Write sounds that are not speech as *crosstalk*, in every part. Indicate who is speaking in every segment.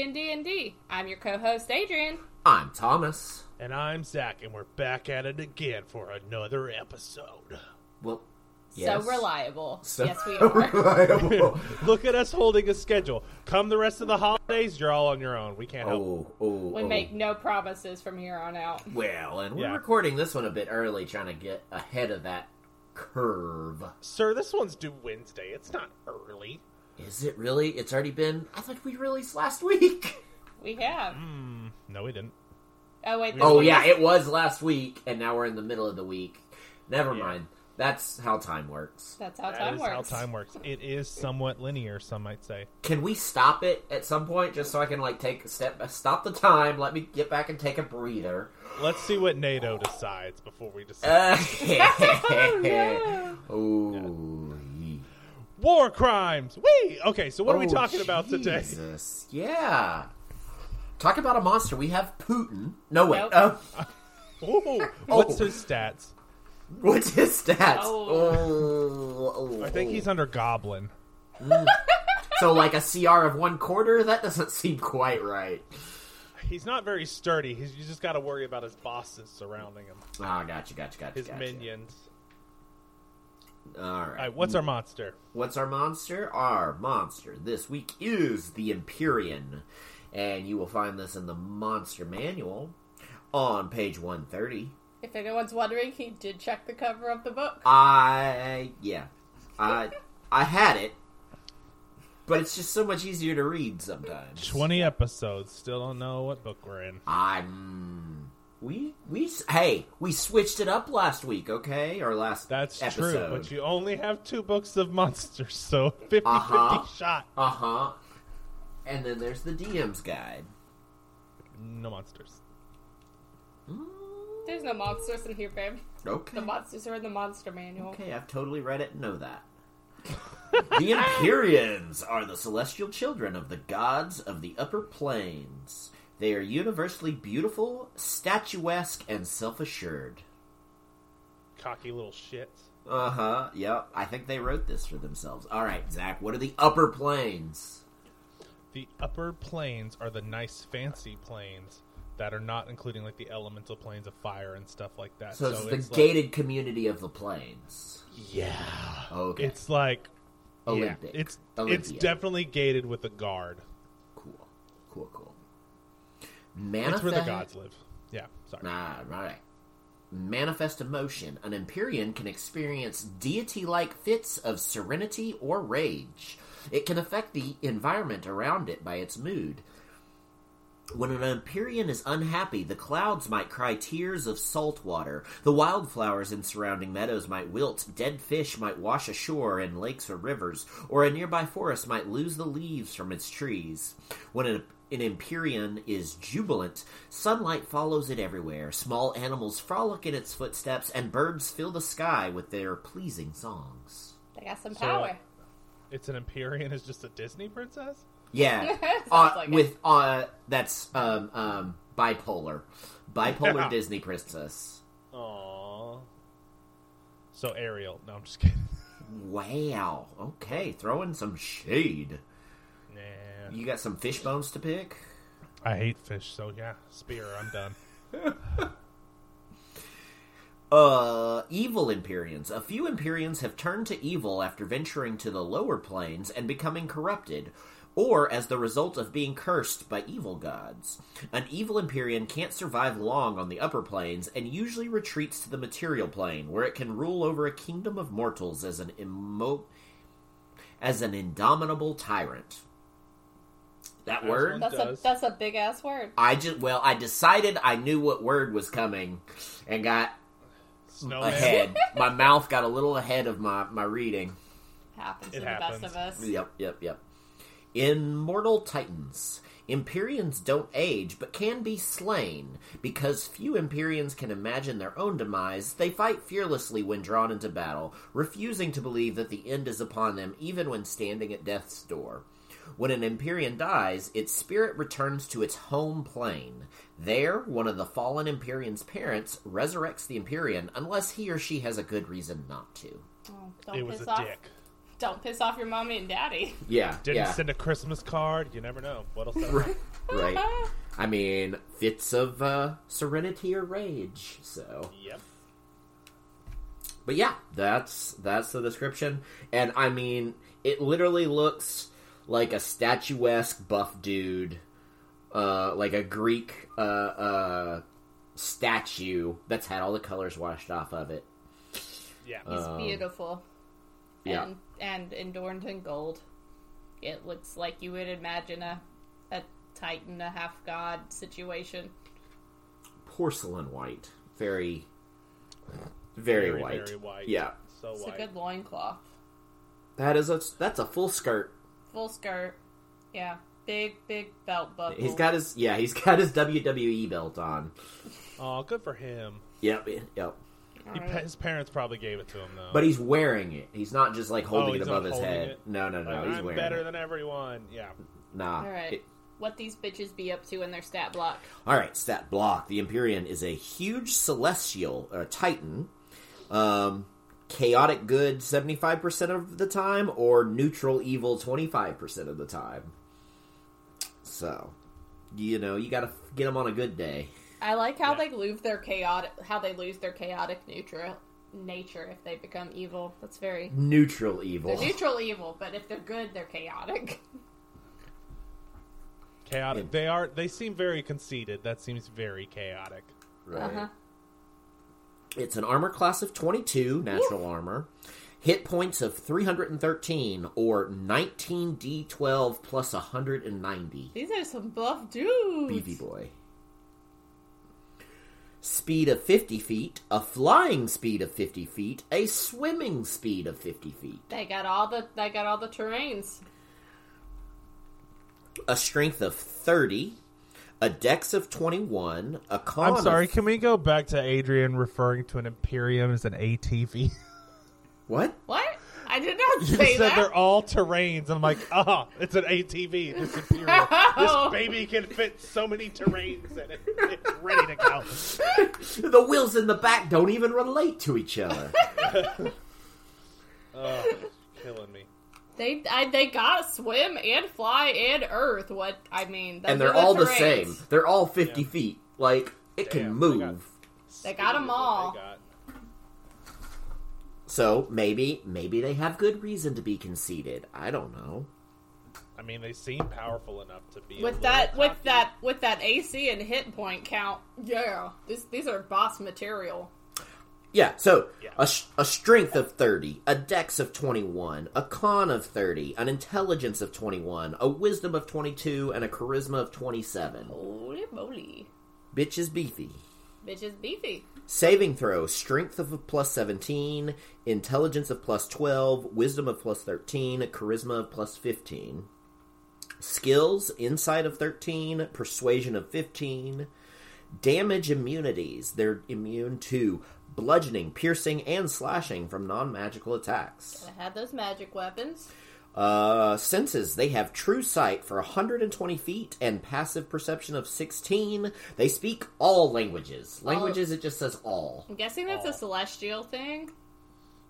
Speaker 1: D and D and D. I'm your co-host Adrian.
Speaker 2: I'm Thomas.
Speaker 3: And I'm Zach, and we're back at it again for another episode.
Speaker 2: Well, yes.
Speaker 1: So reliable.
Speaker 2: So
Speaker 1: yes, we *laughs* are.
Speaker 2: reliable. *laughs*
Speaker 3: Look at us holding a schedule. Come the rest of the holidays, you're all on your own. We can't help.
Speaker 2: oh, oh,
Speaker 1: we
Speaker 2: oh.
Speaker 1: make no promises from here on out.
Speaker 2: Well, and we're
Speaker 3: Yeah.
Speaker 2: recording this one a bit early, trying to get ahead of that curve.
Speaker 3: Sir, this one's due Wednesday. It's not early.
Speaker 2: Is it really? It's already been. I thought we released last week. *laughs*
Speaker 1: We have.
Speaker 3: Hmm. No, we didn't.
Speaker 1: Oh wait. this
Speaker 2: Oh
Speaker 1: one
Speaker 2: yeah,
Speaker 1: is-
Speaker 2: it was last week, and now we're in the middle of the week. Never
Speaker 3: Yeah.
Speaker 2: mind. That's how time works.
Speaker 1: That's how
Speaker 3: That
Speaker 1: time
Speaker 3: is
Speaker 1: works.
Speaker 3: how time works. It is somewhat linear, some might say.
Speaker 2: Can we stop it at some point, just so I can like take a step, stop the time? Let me get back and take a breather.
Speaker 3: Let's see what NATO decides before we *laughs* decide.
Speaker 2: Uh, *laughs* oh, yee.
Speaker 3: War crimes! Wee! Okay, so what are we
Speaker 2: Oh,
Speaker 3: talking about today?
Speaker 2: Jesus. Yeah. Talk about a monster. We have Putin. No, wait.
Speaker 1: Nope.
Speaker 2: Uh, *laughs*
Speaker 3: Ooh, what's
Speaker 2: Oh.
Speaker 3: his stats?
Speaker 2: what's his stats?
Speaker 1: Oh.
Speaker 2: Oh, oh,
Speaker 3: I think
Speaker 2: oh.
Speaker 3: he's under Goblin.
Speaker 2: So, like a CR of one quarter? That doesn't seem quite right.
Speaker 3: He's not very sturdy. He's, you just got to worry about his bosses surrounding him,
Speaker 2: Oh, gotcha, gotcha, gotcha.
Speaker 3: his
Speaker 2: gotcha.
Speaker 3: minions.
Speaker 2: All right.
Speaker 3: All right, what's our monster?
Speaker 2: What's our monster? Our monster this week is the Empyrean. And you will find this in the Monster Manual on page 130.
Speaker 1: If anyone's wondering, he did check the cover of the book.
Speaker 2: I yeah, I I had it, but it's just so much easier to read sometimes.
Speaker 3: 20 episodes. Still don't know what book we're in.
Speaker 2: I'm we we hey we switched it up last week, okay, or last
Speaker 3: That's
Speaker 2: episode.
Speaker 3: true, but you only have two books of monsters, *laughs* so 50 50
Speaker 2: Uh-huh.
Speaker 3: shot.
Speaker 2: uh huh. And then there's the DM's guide.
Speaker 3: No monsters.
Speaker 1: There's no monsters in here, babe.
Speaker 2: Okay.
Speaker 1: The monsters are in the monster manual.
Speaker 2: Okay, I've totally read it and know that. *laughs* the Empyreans are the celestial children of the gods of the upper planes. They are universally beautiful, statuesque, and self assured.
Speaker 3: Cocky little shits.
Speaker 2: Uh huh, yep. I think they wrote this for themselves. Alright, Zach, what are the upper planes?
Speaker 3: The upper planes are the nice, fancy planes that are not including like the elemental planes of fire and stuff like that.
Speaker 2: So, it's the
Speaker 3: like-
Speaker 2: gated community of the planes.
Speaker 3: yeah.
Speaker 2: Okay.
Speaker 3: It's like yeah,
Speaker 2: Olympic.
Speaker 3: it's it's
Speaker 2: Olympia.
Speaker 3: definitely gated with a guard.
Speaker 2: cool. Cool, cool.
Speaker 3: It's where the gods live. Yeah, sorry.
Speaker 2: Nah, right. Manifest emotion. An Empyrean can experience deity like fits of serenity or rage. It can affect the environment around it by its mood. When an Empyrean is unhappy, the clouds might cry tears of salt water. The wildflowers in surrounding meadows might wilt. Dead fish might wash ashore in lakes or rivers, or a nearby forest might lose the leaves from its trees. When an, an Empyrean is jubilant, sunlight follows it everywhere. Small animals frolic in its footsteps, and birds fill the sky with their pleasing songs.
Speaker 1: They got some
Speaker 3: So-
Speaker 1: power.
Speaker 3: It's an Empyrean is just a Disney princess?
Speaker 2: Yeah, *laughs* uh,
Speaker 1: like
Speaker 2: with uh, that's um um bipolar, bipolar *laughs*
Speaker 3: Yeah.
Speaker 2: Disney princess.
Speaker 3: Aww. So Ariel. No, I'm just kidding. *laughs*
Speaker 2: Wow. Okay, throwing some shade.
Speaker 3: Nah.
Speaker 2: You got some fish bones to pick.
Speaker 3: I hate fish, so yeah. Spear, I'm done. *laughs*
Speaker 2: Uh, evil Empyreans. A few Empyreans have turned to evil after venturing to the lower planes and becoming corrupted, or as the result of being cursed by evil gods. An evil Empyrean can't survive long on the upper planes and usually retreats to the material plane, where it can rule over a kingdom of mortals as an immo- as an indomitable tyrant. That
Speaker 3: As
Speaker 2: word?
Speaker 3: one
Speaker 1: That's a that's a big ass word.
Speaker 2: I just well, I decided I knew what word was coming, and got
Speaker 3: Snowman.
Speaker 2: ahead. my mouth got a little ahead of my my reading.
Speaker 1: Happens
Speaker 3: It
Speaker 1: to the best of us.
Speaker 2: Yep, yep, yep. Immortal Titans. Empyreans don't age, but can be slain. Because few Empyreans can imagine their own demise, they fight fearlessly when drawn into battle, refusing to believe that the end is upon them even when standing at death's door. When an Empyrean dies, its spirit returns to its home plane. There, one of the fallen Empyrean's parents resurrects the Empyrean unless he or she has a good reason not to.
Speaker 1: Oh, don't
Speaker 3: It was
Speaker 1: piss
Speaker 3: a
Speaker 1: off.
Speaker 3: dick.
Speaker 1: Don't piss off your mommy and daddy.
Speaker 2: Yeah,
Speaker 3: Didn't
Speaker 2: yeah,
Speaker 3: send a Christmas card. You never know. What'll sell?
Speaker 2: right. right. *laughs* I mean, fits of uh, serenity or rage. So,
Speaker 3: Yep.
Speaker 2: but yeah, that's that's the description. And I mean, it literally looks like a statuesque buff dude, uh, like a Greek uh, uh, statue that's had all the colors washed off of it.
Speaker 3: Yeah.
Speaker 1: He's
Speaker 2: Um,
Speaker 1: beautiful.
Speaker 2: yeah.
Speaker 1: And, and adorned in gold. It looks like you would imagine a, a Titan, a half god situation.
Speaker 2: Porcelain white, very, very,
Speaker 3: Very,
Speaker 2: white.
Speaker 3: very white.
Speaker 2: Yeah,
Speaker 3: So
Speaker 1: It's
Speaker 3: white.
Speaker 1: a good loincloth.
Speaker 2: that is a that's a full skirt.
Speaker 1: Full skirt. Yeah. Big, big belt buckle.
Speaker 2: He's got his yeah, he's got his WWE belt on.
Speaker 3: Oh, good for him.
Speaker 2: Yep, yep.
Speaker 3: He,
Speaker 1: Alright.
Speaker 3: pa- his parents probably gave it to him though.
Speaker 2: But he's wearing it. He's not just like holding
Speaker 3: Oh,
Speaker 2: it above his head.
Speaker 3: it?
Speaker 2: No, no, no.
Speaker 3: Like,
Speaker 2: he's
Speaker 3: I'm
Speaker 2: wearing
Speaker 3: better
Speaker 2: it.
Speaker 3: than everyone. Yeah.
Speaker 2: Nah.
Speaker 1: Alright.
Speaker 2: It-
Speaker 1: What these bitches be up to in their stat block?
Speaker 2: all right, stat block. The Empyrean is a huge celestial or titan. Um, chaotic good seventy five percent of the time, or neutral evil twenty five percent of the time. So, you know, you got to get them on a good day.
Speaker 1: I like how
Speaker 3: Yeah.
Speaker 1: they lose their chaotic how they lose their chaotic neutral nature if they become evil. That's very
Speaker 2: Neutral evil.
Speaker 1: they're neutral evil, but if they're good, they're chaotic.
Speaker 3: Chaotic.
Speaker 2: Yeah.
Speaker 3: They are. They seem very conceited. That seems very chaotic.
Speaker 2: Right.
Speaker 1: Uh-huh.
Speaker 2: It's an armor class of 22, natural armor. Hit points of 313 or 19d12 plus 190.
Speaker 1: These are some buff dudes.
Speaker 2: Beefy boy. Speed of 50 feet, a flying speed of 50 feet, a swimming speed of 50 feet,
Speaker 1: They got all the they got all the terrains.
Speaker 2: a strength of 30, a dex of 21, a con
Speaker 3: I'm
Speaker 2: of-
Speaker 3: sorry. Can we go back to Adrian referring to an Empyrean as an ATV? *laughs*
Speaker 2: What?
Speaker 1: What? I did not
Speaker 3: You
Speaker 1: say
Speaker 3: said
Speaker 1: that.
Speaker 3: they're all terrains. And I'm like, ah, it's an ATV. This Imperial. this *laughs* baby can fit so many terrains in it. It's ready to go. *laughs*
Speaker 2: The wheels in the back don't even relate to each other.
Speaker 3: Oh, killing me.
Speaker 1: They I, they got to swim and fly and earth. What I mean,
Speaker 2: and they're all the
Speaker 1: terrains.
Speaker 2: same. They're all 50
Speaker 3: Yeah.
Speaker 2: feet. Like, it can move.
Speaker 3: they got-
Speaker 1: They got 'em
Speaker 3: Speed
Speaker 1: all.
Speaker 3: got.
Speaker 2: So maybe maybe they have good reason to be conceited. I don't know.
Speaker 3: I mean, they seem powerful enough to be
Speaker 1: With
Speaker 3: little
Speaker 1: that with that with that AC and hit point count. Yeah, this these are boss material.
Speaker 2: Yeah, so
Speaker 3: Yeah.
Speaker 2: A, a strength of 30, a dex of 21, a con of 30, an intelligence of 21, a wisdom of 22, and a charisma of 27.
Speaker 1: Holy moly,
Speaker 2: Bitch is beefy.
Speaker 1: bitch is beefy.
Speaker 2: Saving throw, strength of a plus 17, intelligence of plus 12, wisdom of plus 13, charisma of plus 15. Skills, insight of 13, persuasion of 15. Damage immunities, they're immune to bludgeoning, piercing, and slashing from non magical attacks.
Speaker 1: I had those magic weapons.
Speaker 2: Uh, senses, they have true sight for 120 feet and passive perception of 16. They speak all languages. Languages, it just says all.
Speaker 1: I'm guessing that's
Speaker 3: Oh.
Speaker 1: a celestial thing.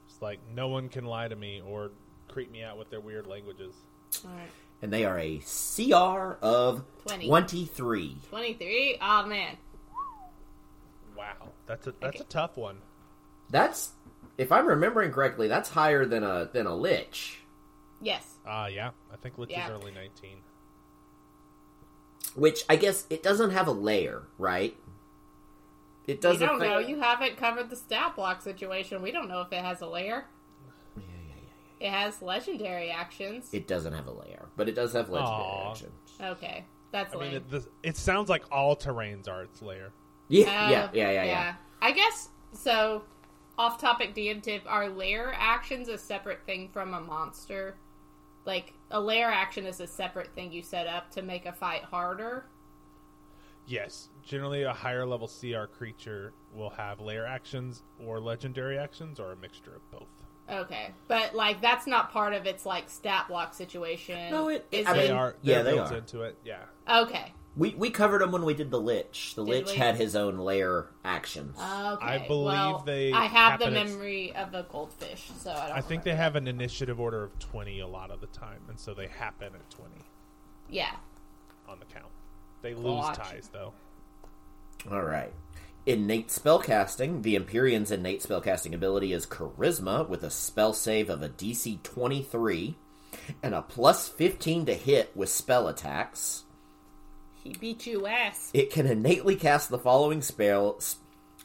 Speaker 3: It's like no one can lie to me or creep me out with their weird languages.
Speaker 1: All right,
Speaker 2: and they are a CR of
Speaker 1: 20.
Speaker 2: 23.
Speaker 1: twenty three. Oh man,
Speaker 3: Wow, that's a that's
Speaker 1: Okay.
Speaker 3: a tough one.
Speaker 2: That's, if I'm remembering correctly, that's higher than a than a lich.
Speaker 1: yes.
Speaker 3: Ah, yeah, I think Lich
Speaker 1: Yeah.
Speaker 3: is early 19.
Speaker 2: Which I guess it doesn't have a lair, right? It doesn't.
Speaker 1: We don't
Speaker 2: think-
Speaker 1: know. You haven't covered the stat block situation. We don't know if it has a lair.
Speaker 2: Yeah, yeah, yeah.
Speaker 1: It has legendary actions.
Speaker 2: It doesn't have a lair, but it does have legendary
Speaker 3: Aw.
Speaker 2: action.
Speaker 1: okay, that's
Speaker 3: I mean, it, this, it sounds like all terrains are its lair.
Speaker 2: Yeah,
Speaker 1: Uh,
Speaker 2: yeah, yeah, yeah, yeah.
Speaker 1: I guess so. Off topic DM tip: Are lair actions a separate thing from a monster? Like a lair action is a separate thing you set up to make a fight harder.
Speaker 3: Yes, generally a higher level CR creature will have lair actions or legendary actions or a mixture of both.
Speaker 1: Okay, but like that's not part of its like stat block situation.
Speaker 2: No, it-
Speaker 1: Is
Speaker 3: They
Speaker 2: mean,
Speaker 3: are
Speaker 2: yeah,
Speaker 3: they're
Speaker 2: they
Speaker 3: built
Speaker 2: are.
Speaker 3: into it. Yeah.
Speaker 1: Okay,
Speaker 2: We we covered him when we did the Lich. The
Speaker 1: Did
Speaker 2: Lich
Speaker 1: we?
Speaker 2: had his own lair actions.
Speaker 1: Ah, okay.
Speaker 3: I believe
Speaker 1: well,
Speaker 3: they
Speaker 1: I have the
Speaker 3: happen at-
Speaker 1: memory of a goldfish, so I don't.
Speaker 3: I think they
Speaker 1: remember.
Speaker 3: have an initiative order of 20 a lot of the time, and so they happen at 20
Speaker 1: Yeah.
Speaker 3: on the count. They lose
Speaker 1: Gotcha.
Speaker 3: ties, though.
Speaker 2: All right. Innate spellcasting. The Empyrean's innate spellcasting ability is Charisma with a spell save of a DC 23 and a plus 15 to hit with spell attacks.
Speaker 1: He beat you ass.
Speaker 2: It can innately cast the following spell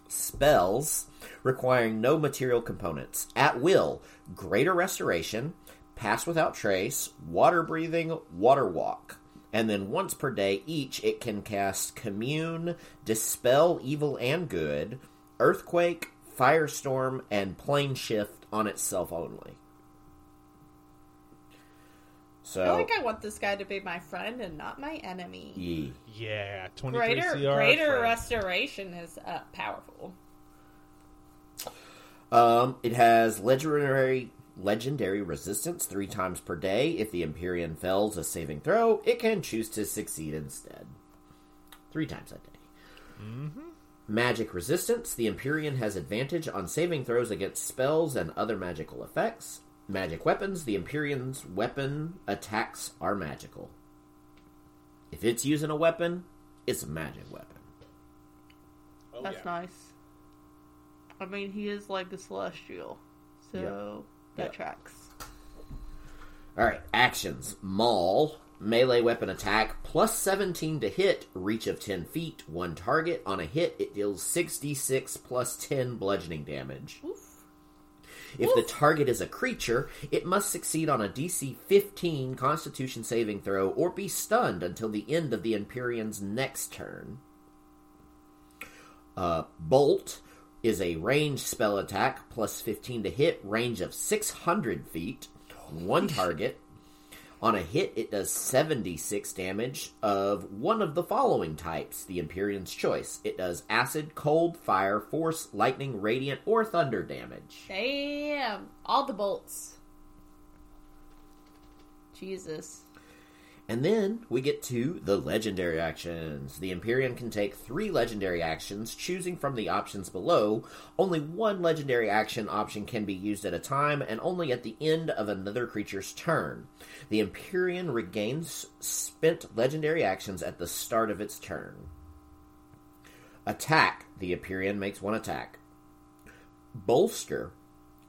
Speaker 2: spells requiring no material components at will: Greater Restoration, Pass Without Trace, Water Breathing, Water Walk. And then once per day each, it can cast Commune, Dispel Evil and Good, Earthquake, Firestorm, and Plane Shift on itself only. So,
Speaker 1: I feel like I want this guy to be my friend and not my enemy.
Speaker 2: ye.
Speaker 3: Yeah, 23
Speaker 1: Greater
Speaker 3: CR.
Speaker 1: greater
Speaker 3: friend.
Speaker 1: restoration is uh, powerful.
Speaker 2: Um, it has legendary legendary resistance three times per day. If the Empyrean fails a saving throw, it can choose to succeed instead. Three times a day. Mm-hmm. Magic resistance. The Empyrean has advantage on saving throws against spells and other magical effects. Magic weapons. The Empyrean's weapon attacks are magical. If it's using a weapon, it's a magic weapon.
Speaker 3: Oh,
Speaker 1: That's
Speaker 3: yeah.
Speaker 1: nice. I mean, he is like a celestial, so that
Speaker 2: Yep.
Speaker 1: tracks.
Speaker 2: All right, actions. Maul, melee weapon attack, plus 17 to hit, reach of 10 feet, one target. On a hit, it deals 66 plus 10 bludgeoning damage.
Speaker 1: Oof.
Speaker 2: If the target is a creature, it must succeed on a DC 15 Constitution saving throw or be stunned until the end of the Empyrean's next turn. Uh, Bolt is a ranged spell attack, plus 15 to hit, range of 600 feet, one target. On a hit, it does 76 damage of one of the following types, the Empyrean's choice. It does acid, cold, fire, force, lightning, radiant, or thunder damage.
Speaker 1: Damn, all the bolts. Jesus.
Speaker 2: And then we get to the legendary actions. The Empyrean can take three legendary actions, choosing from the options below. Only one legendary action option can be used at a time, and only at the end of another creature's turn. The Empyrean regains spent legendary actions at the start of its turn. Attack. The Empyrean makes one attack. Bolster.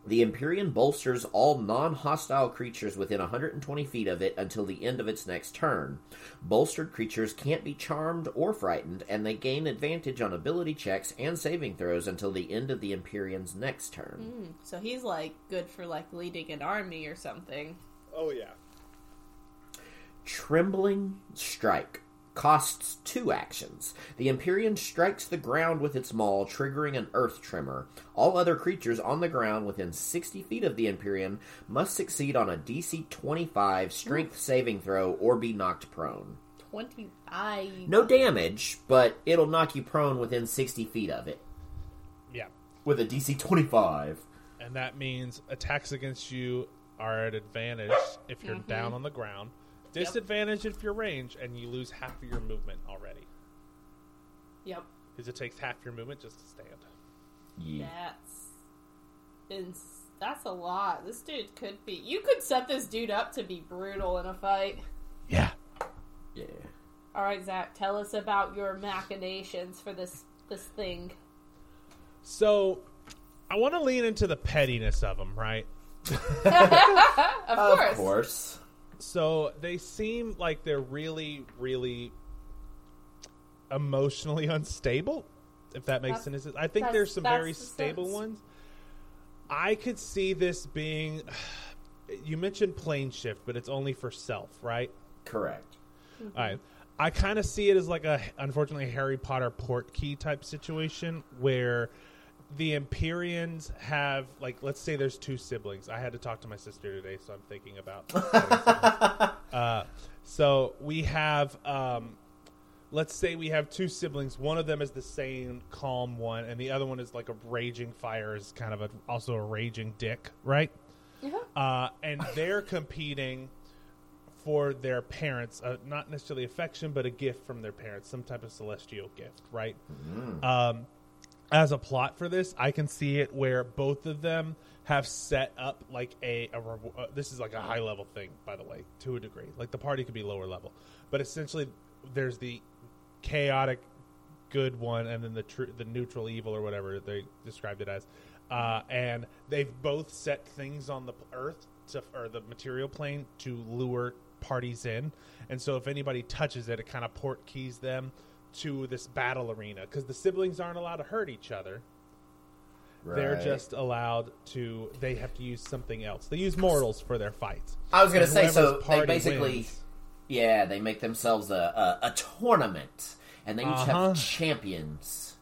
Speaker 2: The Empyrean bolsters all non hostile creatures within 120 feet of it until the end of its next turn. Bolstered creatures can't be charmed or frightened, and they gain advantage on ability checks and saving throws until the end of the Empyrean's next turn.
Speaker 1: Hmm, So he's like good for like leading an army or something.
Speaker 3: Oh, yeah.
Speaker 2: Trembling Strike costs two actions. The Empyrean strikes the ground with its maul, triggering an earth tremor. All other creatures on the ground within 60 feet of the Empyrean must succeed on a DC 25 strength saving throw or be knocked prone.
Speaker 1: 25.
Speaker 2: No damage, but it'll knock you prone within 60 feet of it
Speaker 3: Yeah.
Speaker 2: with a DC 25.
Speaker 3: And that means attacks against you are at advantage if you're
Speaker 1: Mhm.
Speaker 3: down on the ground, disadvantage if you're range, and you lose half of your movement already.
Speaker 1: Yep.
Speaker 3: Because it takes half your movement just to stand.
Speaker 2: Yeah.
Speaker 1: That's ins- that's a lot. This dude could be. You could set this dude up to be brutal in a fight.
Speaker 3: Yeah.
Speaker 2: Yeah.
Speaker 1: All right, Zach, tell us about your machinations for this this thing.
Speaker 3: So, I want to lean into the pettiness of them, right?
Speaker 1: of, *laughs*
Speaker 2: Of
Speaker 1: course.
Speaker 2: course.
Speaker 3: So they seem like they're really, really emotionally *laughs* unstable. If that makes
Speaker 1: That's-
Speaker 3: sense, I think there's some very
Speaker 1: the
Speaker 3: stable
Speaker 1: sense.
Speaker 3: ones. I could see this being. *sighs* You mentioned plane shift, but it's only for self, right?
Speaker 2: Correct. Mm-hmm.
Speaker 3: All right. I kind of see it as like a, unfortunately, Harry Potter port key type situation where the Empyreans have, like, let's say there's two siblings. I had to talk to my sister today, so I'm thinking about. *laughs* uh, so we have, um, let's say we have two siblings. One of them is the sane, calm one, and the other one is like a raging fire, is kind of a, also a raging dick, right?
Speaker 1: Yeah.
Speaker 3: uh, and they're competing for their parents, uh, not necessarily affection, but a gift from their parents, some type of celestial gift, right? Um, as a plot for this, I can see it where both of them have set up like a, a uh, this is like a high level thing, by the way, to a degree. Like the party could be lower level, but essentially, there's the chaotic good one and then the tr- the neutral evil or whatever they described it as. Uh, and they've both set things on the earth to, or the material plane to lure parties in. And so if anybody touches it it kind of port keys them to this battle arena because the siblings aren't allowed to hurt each other they're just allowed to they have to use something else they use mortals for their fights
Speaker 2: I was gonna say, so they basically,
Speaker 3: wins-
Speaker 2: yeah, they make themselves a, a, a tournament, and they each
Speaker 3: Uh-huh.
Speaker 2: have champions.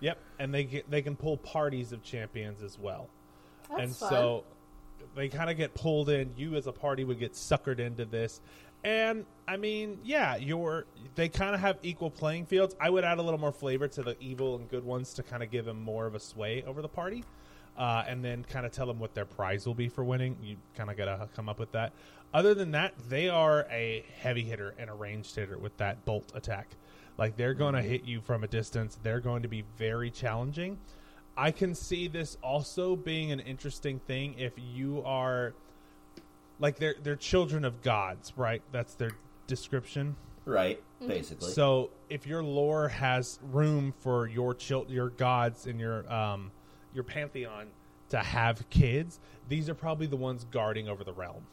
Speaker 3: Yep, and they get they can pull parties of champions as well.
Speaker 1: That's
Speaker 3: and
Speaker 1: fun.
Speaker 3: so they kind of get pulled in. You as a party would get suckered into this. And I mean, yeah, you're they kind of have equal playing fields. I would add a little more flavor to the evil and good ones to kind of give them more of a sway over the party. Uh, and then kind of tell them what their prize will be for winning. You kind of got to come up with that. Other than that, they are a heavy hitter and a ranged hitter with that bolt attack. Like they're going to hit you from a distance. They're going to be very challenging. I can see this also being an interesting thing if you are like they're they're children of gods, right? That's their description.
Speaker 2: Right, basically.
Speaker 3: So if your lore has room for your chil- your gods and your um your pantheon to have kids, these are probably the ones guarding over the realm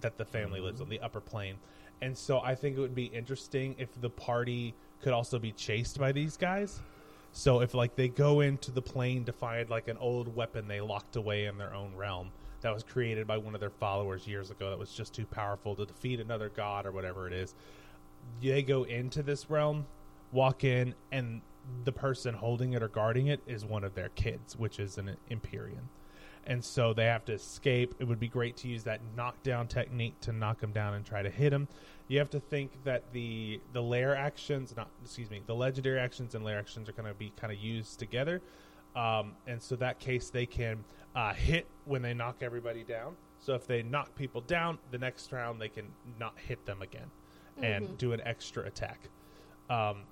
Speaker 3: that the family lives on the upper plane. And so I think it would be interesting if the party could also be chased by these guys. So if like they go into the plane to find like an old weapon they locked away in their own realm that was created by one of their followers years ago that was just too powerful to defeat another god or whatever it is. They go into this realm, walk in, and the person holding it or guarding it is one of their kids, which is an Empyrean. And so they have to escape. It would be great to use that knockdown technique to knock them down and try to hit them. You have to think that the the lair actions, not excuse me, the legendary actions and lair actions are going to be kind of used together. Um, and so that case they can uh, hit when they knock everybody down. So if they knock people down, the next round they can not hit them again and do an extra attack. Um,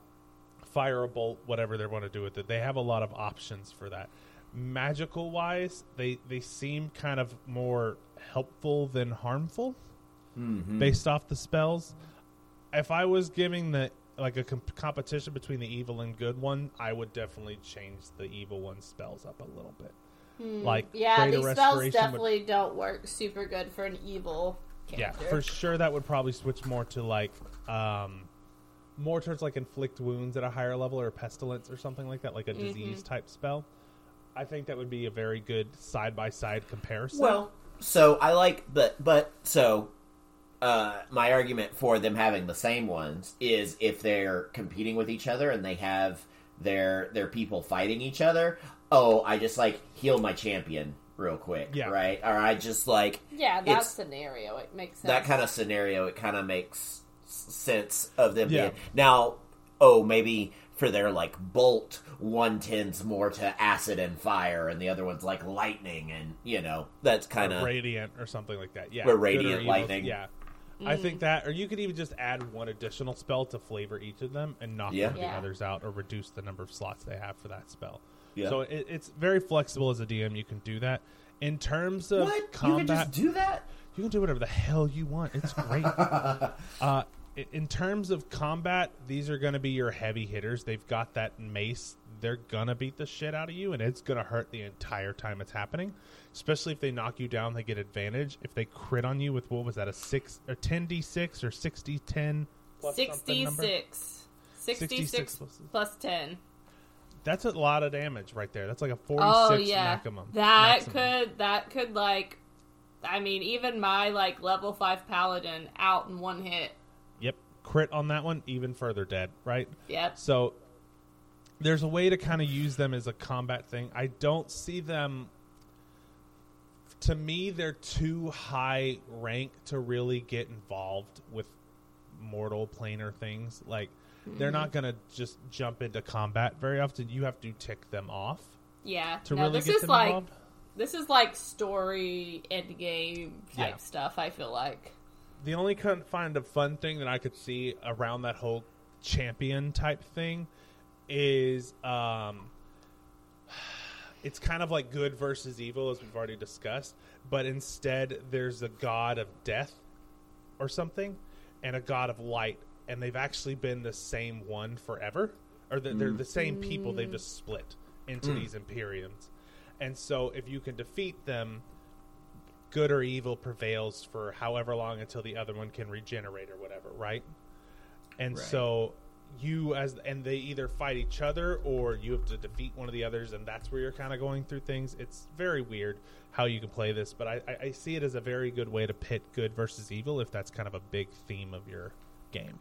Speaker 3: fire a bolt, whatever they want to do with it. They have a lot of options for that. Magical wise, they they seem kind of more helpful than harmful based off the spells. If I was giving the like a comp- competition between the evil and good one, I would definitely change the evil one spells up a little bit. Like
Speaker 1: yeah, these spells
Speaker 3: restoration would-
Speaker 1: definitely don't work super good for an evil
Speaker 3: yeah, for sure that would probably switch more to like um more towards like inflict wounds at a higher level or pestilence or something like that, like a disease type spell. I think that would be a very good side by side comparison.
Speaker 2: Well, so I like, but but so uh, my argument for them having the same ones is if they're competing with each other and they have their their people fighting each other. Oh, I just like heal my champion real quick,
Speaker 3: Yeah.
Speaker 2: right? Or I just like
Speaker 1: yeah, that scenario it makes sense.
Speaker 2: that kind of scenario. It kind of makes sense of them
Speaker 3: Yeah.
Speaker 2: being now. Oh, maybe for their like bolt, one tends more to acid and fire, and the other one's like lightning, and you know that's kind of
Speaker 3: radiant or something like that. Yeah,
Speaker 2: Or
Speaker 3: good
Speaker 2: radiant
Speaker 3: evil,
Speaker 2: lightning.
Speaker 3: Yeah. I think mm. that, or you could even just add one additional spell to flavor each of them and knock
Speaker 2: Yeah.
Speaker 3: one of
Speaker 1: Yeah.
Speaker 3: the others out, or reduce the number of slots they have for that spell.
Speaker 2: Yeah.
Speaker 3: So it, it's very flexible as a DM. You can do that. In terms of
Speaker 2: what you
Speaker 3: combat,
Speaker 2: can just do that.
Speaker 3: You can do whatever the hell you want. It's great. *laughs* uh, in terms of combat, these are going to be your heavy hitters. They've got that mace. They're going to beat the shit out of you, and it's going to hurt the entire time it's happening. Especially if they knock you down, they get advantage. If they crit on you with what was that, a six or ten d six or sixty ten?
Speaker 1: Sixty-six. Sixty-six
Speaker 3: 66 plus-
Speaker 1: plus ten.
Speaker 3: That's a lot of damage right there. That's like a forty
Speaker 1: Oh yeah,
Speaker 3: maximum.
Speaker 1: that
Speaker 3: maximum.
Speaker 1: could that could like, I mean, even my like level five paladin out in one hit.
Speaker 3: Yep, crit on that one, even further dead. Right.
Speaker 1: Yep.
Speaker 3: So there's a way to kind of use them as a combat thing. I don't see them. To me, they're too high rank to really get involved with mortal planar things. Like they're not gonna just jump into combat very often. You have to tick them off
Speaker 1: Yeah.
Speaker 3: to
Speaker 1: no,
Speaker 3: really
Speaker 1: this
Speaker 3: get
Speaker 1: is
Speaker 3: them
Speaker 1: like
Speaker 3: involved.
Speaker 1: this is like story end game type
Speaker 3: Yeah.
Speaker 1: stuff. I feel like.
Speaker 3: the only kind kind of fun thing that I could see around that whole champion type thing is um *sighs* it's kind of like good versus evil as we've already discussed, but instead there's a god of death or something and a god of light and they've actually been the same one forever or the, they're hmm. the same people they've just split into hmm. these Empyreans. And so if you can defeat them good or evil prevails for however long until the other one can regenerate or whatever, right? And
Speaker 2: Right.
Speaker 3: so you as and they either fight each other or you have to defeat one of the others, and that's where you're kind of going through things. It's very weird how you can play this, but I, I, I see it as a very good way to pit good versus evil if that's kind of a big theme of your game.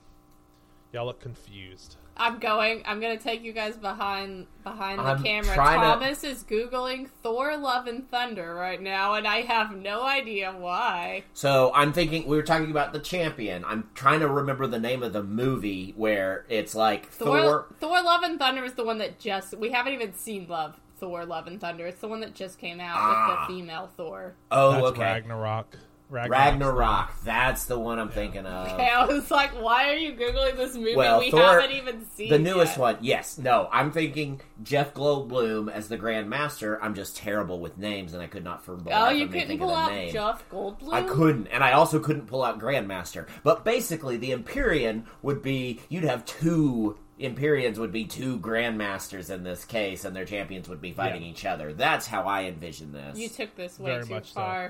Speaker 3: Y'all look confused.
Speaker 1: I'm going. I'm gonna take you guys behind behind the
Speaker 2: I'm
Speaker 1: camera.
Speaker 2: trying to-
Speaker 1: Thomas is googling Thor: Love and Thunder right now, and I have no idea why.
Speaker 2: So I'm thinking we were talking about the champion. I'm trying to remember the name of the movie where it's like
Speaker 1: Thor,
Speaker 2: Thor.
Speaker 1: Thor: Love and Thunder is the one that just we haven't even seen. Love Thor: Love and Thunder. It's the one that just came out
Speaker 2: Ah.
Speaker 1: with the female Thor.
Speaker 2: Oh,
Speaker 3: That's
Speaker 2: okay.
Speaker 3: Ragnarok. Ragnarok's
Speaker 2: Ragnarok. That's the one I'm thinking of. *laughs*
Speaker 1: Okay, I was like, why are you googling this movie?
Speaker 2: Well,
Speaker 1: we
Speaker 2: Thor-
Speaker 1: haven't even seen it.
Speaker 2: The newest
Speaker 1: yet.
Speaker 2: one, yes. No, I'm thinking Jeff Goldblum as the Grand Master. I'm just terrible with names, and I could not for the
Speaker 1: Oh,
Speaker 2: life
Speaker 1: you
Speaker 2: of me
Speaker 1: couldn't pull out
Speaker 2: name.
Speaker 1: Jeff Goldblum.
Speaker 2: I couldn't, and I also couldn't pull out Grandmaster. But basically, the Empyrean would be you'd have two Empyreans would be two Grandmasters in this case, and their champions would be fighting
Speaker 3: Yeah.
Speaker 2: each other. That's how I envision this.
Speaker 1: You took this way
Speaker 3: Very
Speaker 1: too
Speaker 3: much so.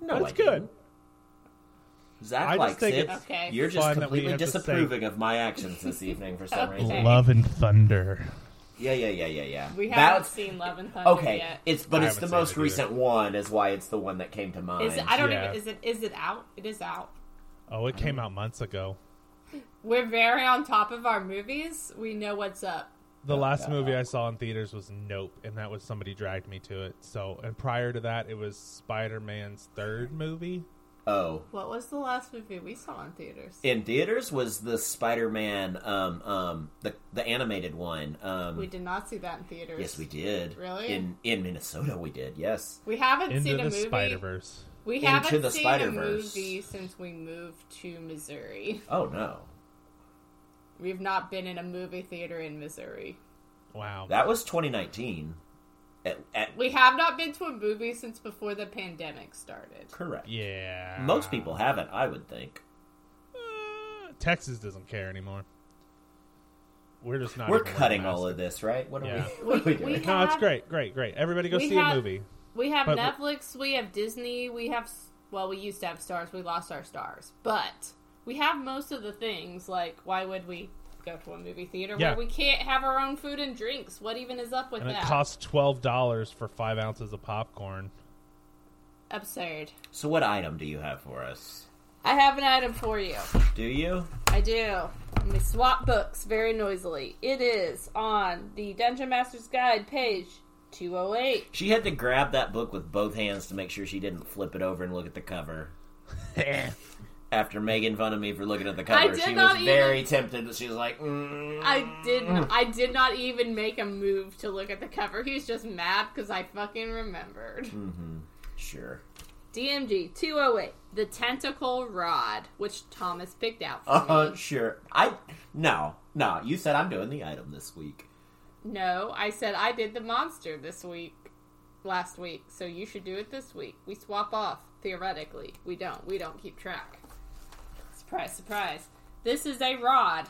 Speaker 1: Far.
Speaker 2: no,
Speaker 3: That's
Speaker 2: I
Speaker 3: good.
Speaker 2: didn't. Zach
Speaker 3: I just
Speaker 2: likes
Speaker 3: think
Speaker 2: it.
Speaker 3: it's
Speaker 1: Okay.
Speaker 2: You're just
Speaker 3: fun that we
Speaker 2: completely
Speaker 3: have to say-
Speaker 2: disapproving of my actions this evening for some
Speaker 1: Okay. *laughs*
Speaker 2: reason.
Speaker 3: Love and Thunder.
Speaker 2: Yeah, yeah, yeah, yeah, yeah.
Speaker 1: We haven't
Speaker 2: That's
Speaker 1: seen Love and Thunder
Speaker 2: okay.
Speaker 1: yet.
Speaker 2: It's but
Speaker 3: I
Speaker 2: it's the
Speaker 3: haven't seen
Speaker 2: most
Speaker 3: it either.
Speaker 2: recent one, is why it's the one that came to mind.
Speaker 1: Is it, I don't
Speaker 3: Yeah.
Speaker 1: even. Is it? Is it out? It is out.
Speaker 3: Oh, it came out months ago.
Speaker 1: We're very on top of our movies. We know what's up.
Speaker 3: The last movie I saw in theaters was Nope, and that was somebody dragged me to it. So, and prior to that, it was Spider Man's third movie.
Speaker 2: oh,
Speaker 1: What was the last movie we saw in theaters?
Speaker 2: in theaters was the Spider-Man, um, um, the the animated one. Um,
Speaker 1: we did not see that in theaters.
Speaker 2: yes, we did.
Speaker 1: Really?
Speaker 2: In in Minnesota, we did. Yes.
Speaker 1: We haven't
Speaker 3: Into
Speaker 1: seen a
Speaker 3: the
Speaker 1: movie.
Speaker 3: Spider Verse.
Speaker 1: We
Speaker 2: Into
Speaker 1: haven't
Speaker 2: the
Speaker 1: seen
Speaker 2: Spider-Verse.
Speaker 1: a movie since we moved to Missouri.
Speaker 2: Oh no,
Speaker 1: We've not been in a movie theater in Missouri.
Speaker 3: Wow.
Speaker 2: that was 2019. At, at,
Speaker 1: We have not been to a movie since before the pandemic started.
Speaker 2: correct.
Speaker 3: yeah.
Speaker 2: Most people haven't, I would think.
Speaker 3: Uh, Texas doesn't care anymore. We're just not.
Speaker 2: We're cutting all of this, right? What are
Speaker 3: Yeah.
Speaker 2: we? *laughs* What are we
Speaker 1: We-
Speaker 2: doing?
Speaker 1: we
Speaker 3: No, it's great, great, great. Everybody go see
Speaker 1: have-
Speaker 3: a movie.
Speaker 1: We have
Speaker 3: But-
Speaker 1: Netflix, we have Disney, we have well, we used to have Starz, we lost our Starz. But we have most of the things, like why would we go to a movie theater
Speaker 3: Yeah.
Speaker 1: where we can't have our own food and drinks? What even is up with
Speaker 3: And it
Speaker 1: that?
Speaker 3: costs twelve dollars for five ounces of popcorn.
Speaker 1: Absurd.
Speaker 2: So, what item do you have for us?
Speaker 1: I have an item for you.
Speaker 2: Do you?
Speaker 1: I do. Let me swap books very noisily. It is on the Dungeon Master's Guide, page 208.
Speaker 2: She had to grab that book with both hands to make sure she didn't flip it over and look at the cover. *laughs* *laughs* After making fun of me for looking at the cover, she was
Speaker 1: even-
Speaker 2: very tempted. She was like, mm.
Speaker 1: I did. I did not even make a move to look at the cover. He was just mad because I fucking remembered.
Speaker 2: "Sure."
Speaker 1: DMG 208, the tentacle rod, which Thomas picked out for
Speaker 2: Uh,
Speaker 1: me.
Speaker 2: sure. I no, no. You said I'm doing the item this week.
Speaker 1: No, I said I did the monster this week, last week, so you should do it this week. We swap off theoretically. We don't. We don't keep track. Surprise, surprise. This is a rod.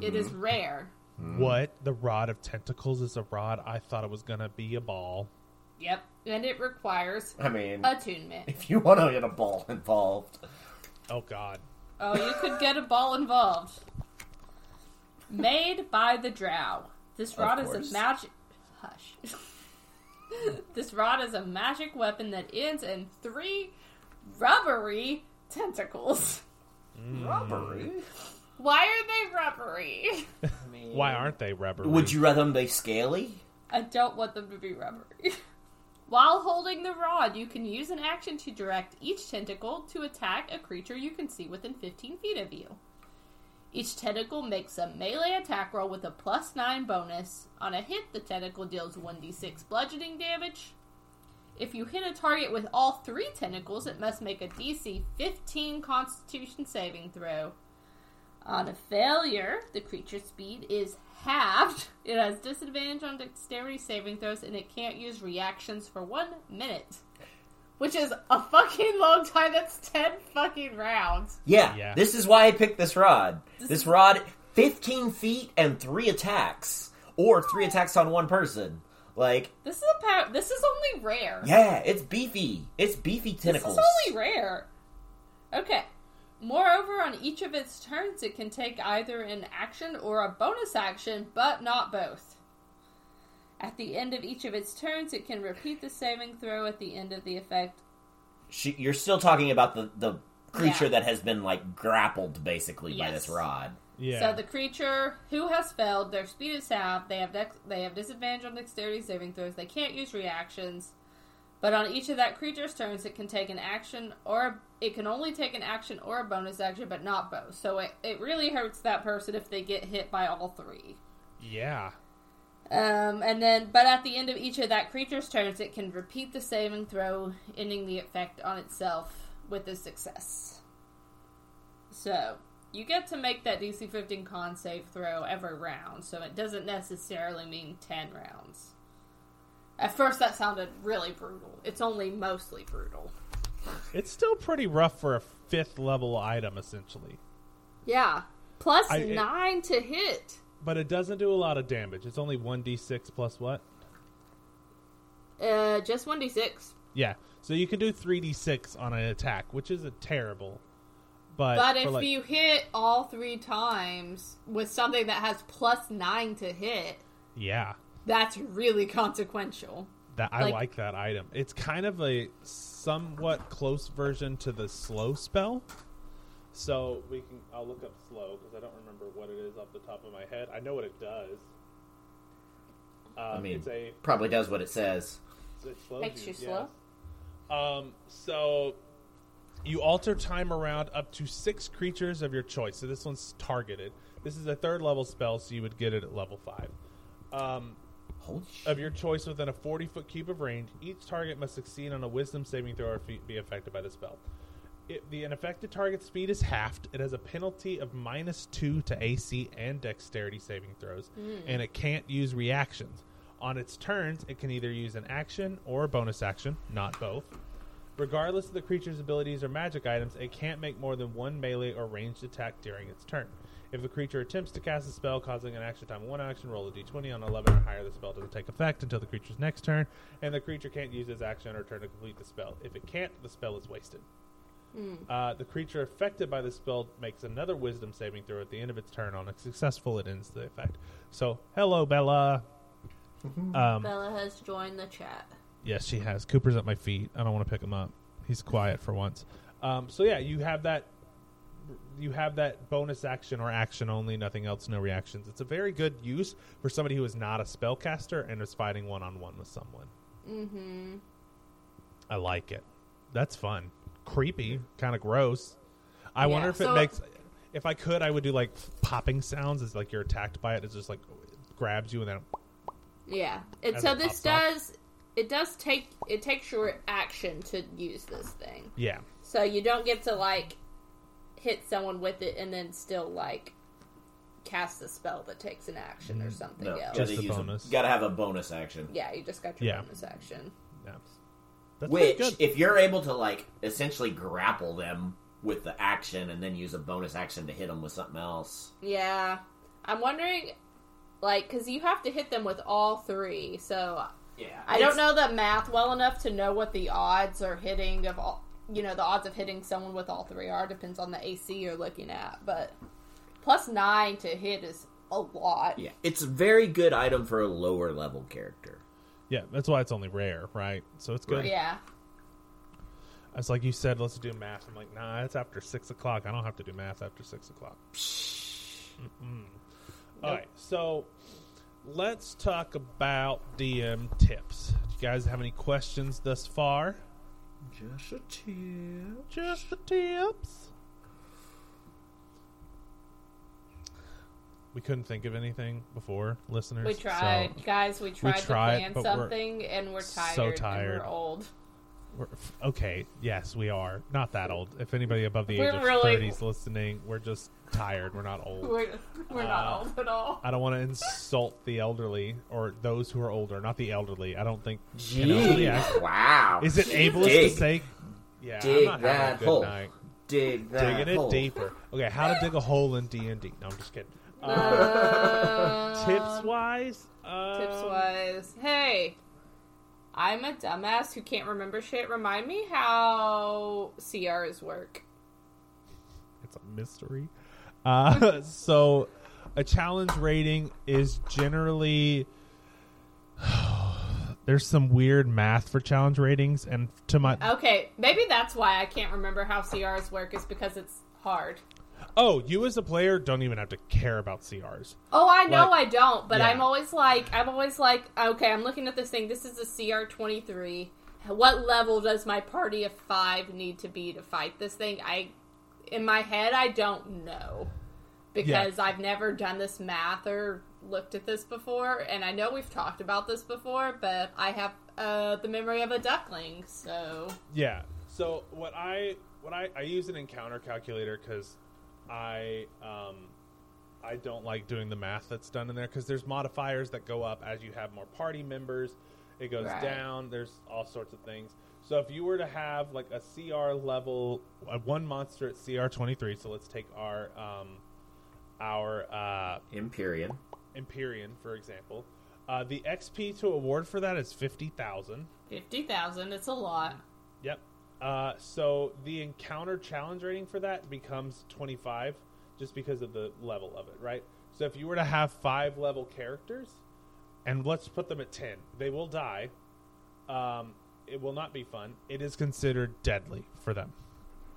Speaker 1: It is mm-hmm. rare. Mm.
Speaker 3: What? The rod of tentacles is a rod? I thought it was gonna be a ball.
Speaker 1: Yep, and it requires
Speaker 2: I mean,
Speaker 1: attunement.
Speaker 2: if you want to get a ball involved,
Speaker 3: Oh God.
Speaker 1: Oh, you could get a ball involved. Made by the Drow. This rod is a magic. Hush. *laughs* this rod is a magic weapon that ends in three rubbery tentacles.
Speaker 2: Rubbery.
Speaker 1: Why are they rubbery? *laughs*
Speaker 2: I mean,
Speaker 3: Why aren't they rubber?
Speaker 2: Would you rather them be scaly?
Speaker 1: I don't want them to be rubbery. *laughs* While holding the rod, you can use an action to direct each tentacle to attack a creature you can see within 15 feet of you. Each tentacle makes a melee attack roll with a plus 9 bonus. On a hit, the tentacle deals 1d6 bludgeoning damage. If you hit a target with all three tentacles, it must make a DC 15 Constitution saving throw. On a failure, the creature's speed is halved. *laughs* It has disadvantage on dexterity saving throws, and it can't use reactions for one minute. Which is a fucking long time. That's 10 fucking rounds.
Speaker 2: Yeah,
Speaker 3: Yeah.
Speaker 2: this is why I picked this rod.
Speaker 1: This
Speaker 2: This rod, 15 feet and three attacks. Or three attacks on one person. Like,
Speaker 1: This is a pow- This is only rare.
Speaker 2: yeah, it's beefy. It's beefy tentacles.
Speaker 1: This is only rare. Okay. Moreover, on each of its turns, it can take either an action or a bonus action, but not both. At the end of each of its turns, it can repeat the saving throw at the end of the effect.
Speaker 2: She, you're still talking about the, the creature
Speaker 1: Yeah.
Speaker 2: that has been, like, grappled, basically, by this rod.
Speaker 3: Yeah.
Speaker 1: So the creature who has failed, their speed is halved. They have dex- they have disadvantage on dexterity saving throws. They can't use reactions. But on each of that creature's turns, it can take an action or it can only take an action or a bonus action, but not both. So it, it really hurts that person if they get hit by all three.
Speaker 3: yeah.
Speaker 1: Um, and then, but at the end of each of that creature's turns, it can repeat the saving throw, ending the effect on itself with a success. So, you get to make that DC 15 con save throw every round, so it doesn't necessarily mean 10 rounds. At first, that sounded really brutal. It's only mostly brutal.
Speaker 3: It's still pretty rough for a fifth level item, essentially.
Speaker 1: Yeah. Plus
Speaker 3: I- it-
Speaker 1: 9 to hit.
Speaker 3: But it doesn't do a lot of damage. It's only 1d6 plus what?
Speaker 1: Uh, just 1d6.
Speaker 3: Yeah. So you can do 3d6 on an attack, which isn't terrible. But,
Speaker 1: But if
Speaker 3: like-
Speaker 1: you hit all three times with something that has plus nine to hit,
Speaker 3: Yeah.
Speaker 1: that's really consequential.
Speaker 3: That I
Speaker 1: Like-
Speaker 3: like that item. It's kind of a somewhat close version to the slow spell. So we can. I'll look up slow because I don't remember what it is off the top of my head. I know what it does. Um,
Speaker 2: I mean,
Speaker 3: it's a
Speaker 2: probably does what it says.
Speaker 3: it slows
Speaker 1: Makes you slow?
Speaker 3: yes. Um, so you alter time around up to six creatures of your choice. So this one's targeted. This is a third level spell, so you would get it at level five. Um, of your choice within a 40 foot cube of range, each target must succeed on a wisdom saving throw or be affected by the spell. It, the unaffected target's speed is halved. It has a penalty of minus two to AC and dexterity saving throws, and it can't use reactions. On its turns, it can either use an action or a bonus action, not both. Regardless of the creature's abilities or magic items, it can't make more than one melee or ranged attack during its turn. If the creature attempts to cast a spell causing an action time of one action, roll a d20 on 11 or higher. The spell doesn't take effect until the creature's next turn, and the creature can't use its action or turn to complete the spell. If it can't, the spell is wasted. Uh, the creature affected by the spell makes another wisdom saving throw at the end of its turn. On a successful, it ends the effect. So, hello, Bella. Um,
Speaker 1: Bella has joined the chat.
Speaker 3: Yes, she has. Cooper's at my feet. I don't want to pick him up. He's quiet for once. Um, so yeah, you have that. You have that bonus action or action only, nothing else, no reactions. It's a very good use for somebody who is not a spellcaster and is fighting one on one with someone.
Speaker 1: Mm-hmm.
Speaker 3: I like it. That's fun. Creepy, kind of gross. I
Speaker 1: Yeah,
Speaker 3: wonder if it makes. If I could, I would do like popping sounds It's like you're attacked by it. It's just like grabs you and then
Speaker 1: Yeah. And so this
Speaker 3: does. off.
Speaker 1: Does it does take it takes your action to use this thing.
Speaker 3: yeah,
Speaker 1: So you don't get to like hit someone with it and then still like cast a spell that takes an action or mm-hmm. something
Speaker 2: No,
Speaker 1: else.
Speaker 3: Just
Speaker 2: gotta a-
Speaker 3: bonus.
Speaker 2: gotta have a bonus action.
Speaker 1: yeah, you just got your
Speaker 3: Yeah.
Speaker 1: bonus action.
Speaker 3: yeah. That's
Speaker 2: Which, if you're able to like essentially grapple them with the action and then use a bonus action to hit them with something else.
Speaker 1: Yeah. I'm wondering like cuz you have to hit them with all three. So
Speaker 2: Yeah,
Speaker 1: I don't know the math well enough to know what the odds are hitting of all you know the odds of hitting someone with all three are depends on the AC you're looking at, but plus 9 to hit is a lot.
Speaker 2: Yeah, it's a very good item for a lower level character.
Speaker 3: yeah, that's why it's only rare, right? So it's good.
Speaker 2: Right.
Speaker 1: Yeah.
Speaker 3: It's like you said, let's do math. I'm like, nah, it's after six o'clock. I don't have to do math after six o'clock. Mm-mm. All right, so let's talk about DM tips. Do you guys have any questions thus far?
Speaker 2: Just a tip.
Speaker 3: Just the tips. we couldn't think of anything before, listeners.
Speaker 1: We tried,
Speaker 3: so
Speaker 1: guys. We tried,
Speaker 3: tried,
Speaker 1: to
Speaker 3: but
Speaker 1: plan
Speaker 3: we're
Speaker 1: something, and we're tired.
Speaker 3: so
Speaker 1: And
Speaker 3: tired.
Speaker 1: we're old.
Speaker 3: we're, okay, yes, we are not that old. If anybody above the age
Speaker 1: We're
Speaker 3: of
Speaker 1: really-
Speaker 3: thirty is listening, we're just tired. We're not old.
Speaker 1: We're we're
Speaker 3: Uh,
Speaker 1: not old at all.
Speaker 3: I don't want to insult the elderly or those who are older, not the elderly. I don't think. can
Speaker 2: Gee,
Speaker 3: elderly act-
Speaker 2: wow.
Speaker 3: Is it ableist
Speaker 2: Dig.
Speaker 3: to say? Yeah,
Speaker 2: Dig
Speaker 3: I'm not
Speaker 2: that hole.
Speaker 3: night.
Speaker 2: Dig that
Speaker 3: Digging it deeper. Okay, how to dig a hole in D and D? No, I'm just kidding. Uh,
Speaker 1: Uh,
Speaker 3: tips wise, um,
Speaker 1: Tips wise, hey, I'm a dumbass who can't remember shit. Remind me how CRs work.
Speaker 3: It's a mystery. Uh, *laughs* so, a challenge rating is generally *sighs* there's some weird math for challenge ratings, and to my
Speaker 1: Okay, maybe that's why I can't remember how CRs work. Is because it's hard.
Speaker 3: oh, you as a player don't even have to care about CRs.
Speaker 1: Oh, I know
Speaker 3: Like-
Speaker 1: I don't, but
Speaker 3: Yeah.
Speaker 1: I'm always like, I'm always like, okay, I'm looking at this thing. This is a CR 23. What level does my party of five need to be to fight this thing? I, in my head, I don't know because I've never done this math or looked at this before, and I know we've talked about this before, but I have uh, the memory of a duckling, so
Speaker 3: Yeah. So what I what I I use an encounter calculator because I um I don't like doing the math that's done in there because there's modifiers that go up as you have more party members. It goes
Speaker 1: Right.
Speaker 3: down. There's all sorts of things. So if you were to have like a CR level, uh, one monster at CR 23. So let's take our um our uh
Speaker 2: Empyrean.
Speaker 3: Empyrean for example. Uh, the XP to award for that is fifty thousand.
Speaker 1: 50,000, it's a lot.
Speaker 3: Yep. Uh, so the encounter challenge rating for that becomes 25 just because of the level of it, right? So if you were to have five level characters, and let's put them at 10, they will die. Um, it will not be fun. It is considered deadly for them.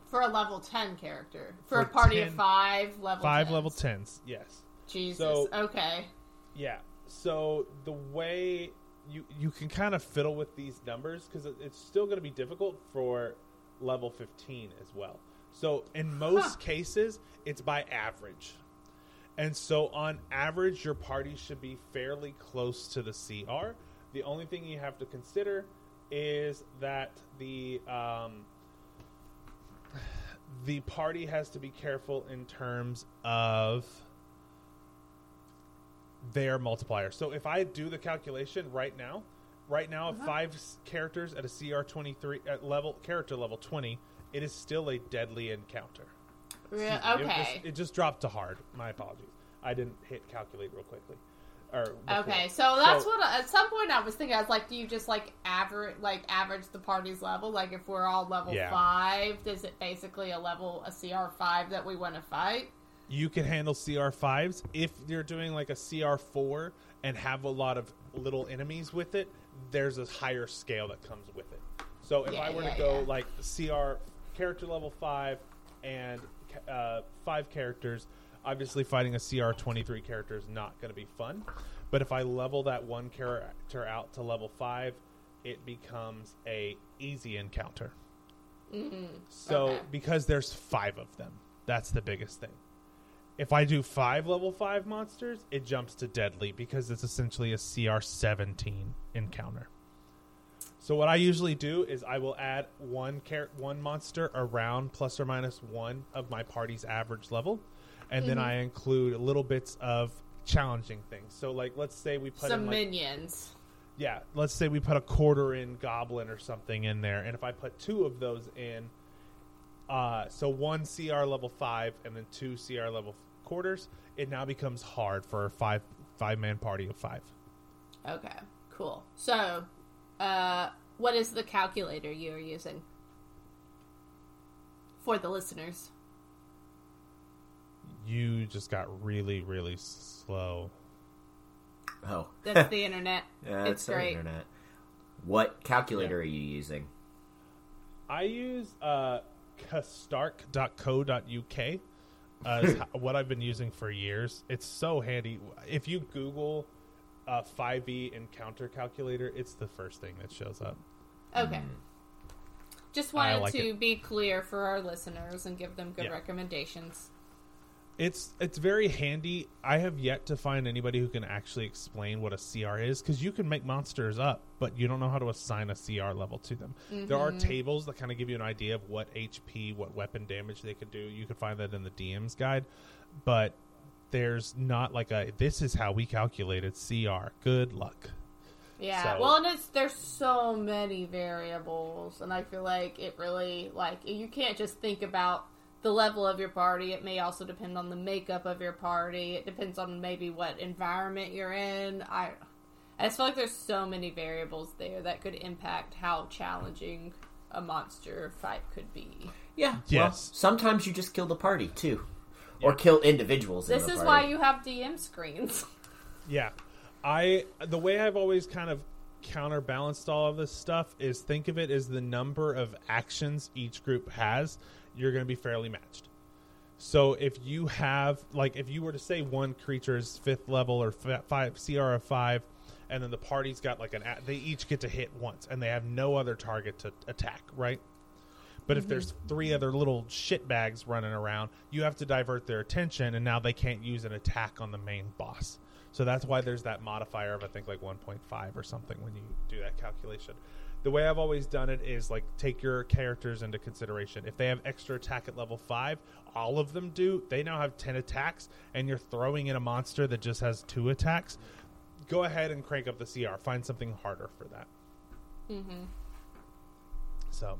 Speaker 1: For a level 10 character. For,
Speaker 3: For
Speaker 1: a party
Speaker 3: 10
Speaker 1: of five level
Speaker 3: Five
Speaker 1: 10s.
Speaker 3: level 10s, yes.
Speaker 1: Jesus.
Speaker 3: So-
Speaker 1: okay.
Speaker 3: Yeah. So the way you you can kind of fiddle with these numbers because it's still going to be difficult for level 15 as well. So in most
Speaker 1: Huh.
Speaker 3: cases, it's by average. And so on average, your party should be fairly close to the CR. The only thing you have to consider is that the um, the party has to be careful in terms of their multiplier. So if I do the calculation right now, right now, if five characters at a CR twenty three at level character level twenty, it is still a deadly encounter.
Speaker 1: Re-
Speaker 3: Excuse me, It
Speaker 1: okay.
Speaker 3: just, it just dropped to hard. My apologies. I didn't hit calculate real quickly. Or before.
Speaker 1: Okay, so that's
Speaker 3: So-
Speaker 1: what at some point I was thinking. I was like, do you just like average, like average the party's level? Like if we're all level
Speaker 3: Yeah.
Speaker 1: five, is it basically a level a CR five that we want to fight?
Speaker 3: you can handle CR5s if you're doing like a CR4 and have a lot of little enemies with it. There's a higher scale that comes with it. So if
Speaker 1: Yeah,
Speaker 3: I were
Speaker 1: yeah,
Speaker 3: to go like CR character level five and uh, five characters, obviously fighting a CR23 character is not going to be fun. But if I level that one character out to level five, it becomes a easy encounter. So
Speaker 1: Mm-hmm. Okay.
Speaker 3: because there's five of them, that's the biggest thing. If I do five level five monsters, it jumps to deadly because it's essentially a CR seventeen encounter. So what I usually do is I will add one char- one monster around plus or minus one of my party's average level, and then I include little bits of challenging things. So like let's say we put
Speaker 1: Some
Speaker 3: in like,
Speaker 1: minions.
Speaker 3: yeah, let's say we put a quarter in goblin or something in there, and if I put two of those in, uh, so one CR level five and then two CR level quarters, it now becomes hard for a five five man party of five.
Speaker 1: Okay, cool. So, uh, what is the calculator you are using for the listeners?
Speaker 3: You just got really really slow.
Speaker 2: Oh,
Speaker 1: That's the *laughs* internet.
Speaker 2: yeah,
Speaker 1: it's
Speaker 2: the
Speaker 1: great.
Speaker 2: internet. What calculator are you using?
Speaker 3: I use uh, kastark.co.uk as *laughs* ho- what I've been using for years. It's so handy. If you Google uh, 5e encounter calculator, it's the first thing that shows up.
Speaker 1: Okay. Just wanted
Speaker 3: like
Speaker 1: to
Speaker 3: it.
Speaker 1: be clear for our listeners and give them good
Speaker 3: Yeah.
Speaker 1: recommendations.
Speaker 3: It's it's very handy. I have yet to find anybody who can actually explain what a CR is because you can make monsters up, but you don't know how to assign a CR level to them. There are mm-hmm. tables that kind of give you an idea of what HP, what weapon damage they could do. You can find that in the DM's guide, but there's not like a this is how we calculated CR. Good luck.
Speaker 1: Yeah.
Speaker 3: So-
Speaker 1: well, and it's there's so many variables, and I feel like it really like you can't just think about the level of your party. It may also depend on the makeup of your party. It depends on maybe what environment you're in. I I just feel like there's so many variables there that could impact how challenging a monster fight could be.
Speaker 2: Yeah. Well,
Speaker 3: Yes.
Speaker 2: sometimes you just kill the party too, or kill individuals. in
Speaker 1: This
Speaker 2: the
Speaker 1: is
Speaker 2: party.
Speaker 1: why you have DM screens. *laughs*
Speaker 3: Yeah. I the way I've always kind of counterbalanced all of this stuff is think of it as the number of actions each group has, you're going to be fairly matched. So if you have like if you were to say one creature is fifth level or f- five CR of five, and then the party's got like an they each get to hit once and they have no other target to attack, right? But if mm-hmm. there's three other little shitbags running around, you have to divert their attention, and now they can't use an attack on the main boss. So that's why there's that modifier of I think like 1.5 or something when you do that calculation. The way I've always done it is like take your characters into consideration. If they have extra attack at level 5, all of them do. They now have 10 attacks and you're throwing in a monster that just has 2 attacks. Go ahead and crank up the CR. Find something harder for that.
Speaker 1: mm-hmm.
Speaker 3: So,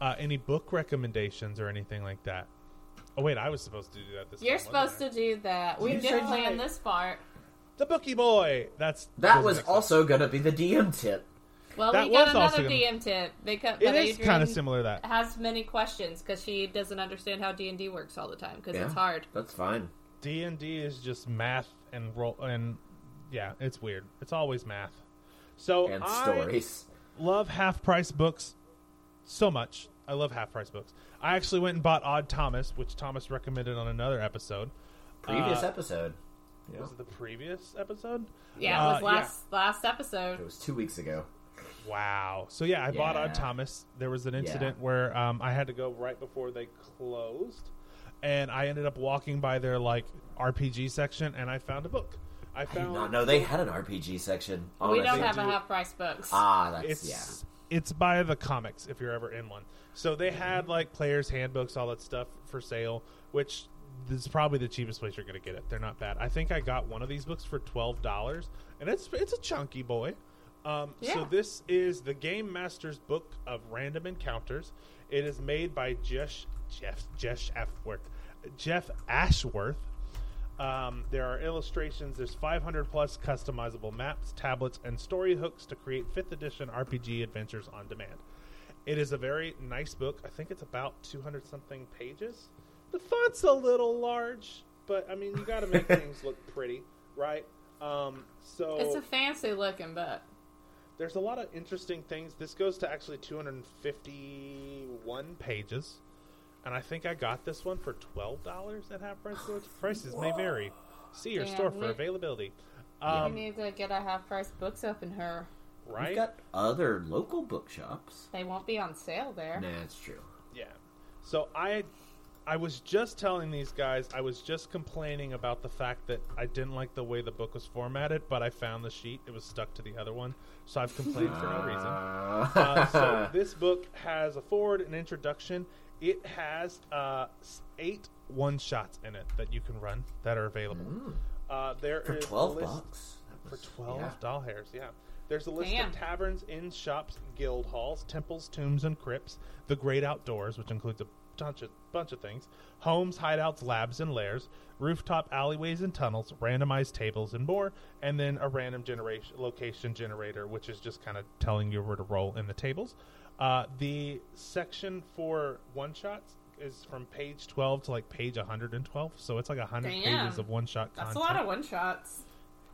Speaker 3: uh, any book recommendations or anything like that? Oh wait, I was supposed to do that this.
Speaker 1: You're
Speaker 3: time,
Speaker 1: supposed to do that. We
Speaker 2: You
Speaker 1: did
Speaker 2: said
Speaker 1: plan this part.
Speaker 3: The Bookie Boy. That's
Speaker 2: That was also going to be the DM tip.
Speaker 1: Well,
Speaker 3: That
Speaker 1: we got
Speaker 3: was also
Speaker 1: another
Speaker 3: gonna-
Speaker 1: DM tip because
Speaker 3: It is kind of similar to that.
Speaker 1: Has many questions because she doesn't understand how D and D works all the time because
Speaker 2: Yeah.
Speaker 1: it's hard.
Speaker 2: That's fine.
Speaker 3: D and D is just math and roll and yeah, it's weird. It's always math. So
Speaker 2: And
Speaker 3: I
Speaker 2: stories.
Speaker 3: love half price books so much. I love half price books. I actually went and bought Odd Thomas, which Thomas recommended on another episode.
Speaker 2: Previous
Speaker 3: uh,
Speaker 2: episode. Yeah.
Speaker 3: Was it the previous episode?
Speaker 1: Yeah,
Speaker 3: Uh,
Speaker 1: it was last last episode.
Speaker 2: It was two weeks ago.
Speaker 3: Wow. So yeah, I bought
Speaker 2: Yeah.
Speaker 3: Odd Thomas. There was an incident where um, I had to go right before they closed, and I ended up walking by their like RPG section, and I found a book. I
Speaker 2: I did
Speaker 3: found
Speaker 2: not know they had an RPG section.
Speaker 1: we don't have
Speaker 3: do.
Speaker 1: a half price books.
Speaker 2: Ah, that's
Speaker 3: it's
Speaker 2: yeah.
Speaker 3: it's by the comics if you're ever in one. So they had like players handbooks, all that stuff for sale, which this is probably the cheapest place you're going to get it. They're not bad. I think I got one of these books for twelve dollars, and it's it's a chunky boy. Um, So this is the Game Master's Book of Random Encounters. It is made by Jeff Jeff Jeff Ashworth. Jeff Ashworth. Um, there are illustrations. There's 500 plus customizable maps, tablets, and story hooks to create 5th edition RPG adventures on demand. It is a very nice book. I think it's about 200 something pages. The font's a little large, but I mean, you got to make *laughs* things look pretty, right? Um, so
Speaker 1: it's a fancy looking book.
Speaker 3: there's a lot of interesting things. This goes to actually 251 pages, and I think I got this one for twelve dollars at half price stores. *gasps* Prices may vary. See your
Speaker 1: Yeah,
Speaker 3: store for
Speaker 1: we-
Speaker 3: availability.
Speaker 1: we
Speaker 3: Um,
Speaker 1: need to get a half price books open her.
Speaker 3: right?
Speaker 2: We've got other local bookshops.
Speaker 1: They won't be on sale there.
Speaker 2: Nah, it's true.
Speaker 3: Yeah. So I I was just telling these guys, I was just complaining about the fact that I didn't like the way the book was formatted, but I found the sheet. It was stuck to the other one. So I've complained for no reason. *laughs* Uh, so this book has a forward and introduction. It has uh, eight one shots in it that you can run that are available. Uh, there
Speaker 2: For
Speaker 3: is a
Speaker 2: twelve
Speaker 3: list-
Speaker 2: bucks. That
Speaker 3: for 12
Speaker 2: yeah.
Speaker 3: doll hairs, yeah. There's a list
Speaker 1: Damn.
Speaker 3: of taverns, inns, shops, guild halls, temples, tombs, and crypts, the great outdoors, which includes a bunch of, bunch of things, homes, hideouts, labs, and lairs, rooftop alleyways and tunnels, randomized tables, and more, and then a random generation location generator, which is just kind of telling you where to roll in the tables. Uh, the section for one shots is from page 12 to like page 112, so it's like 100
Speaker 1: Damn.
Speaker 3: pages of one shot
Speaker 1: That's
Speaker 3: content.
Speaker 1: a lot of one shots.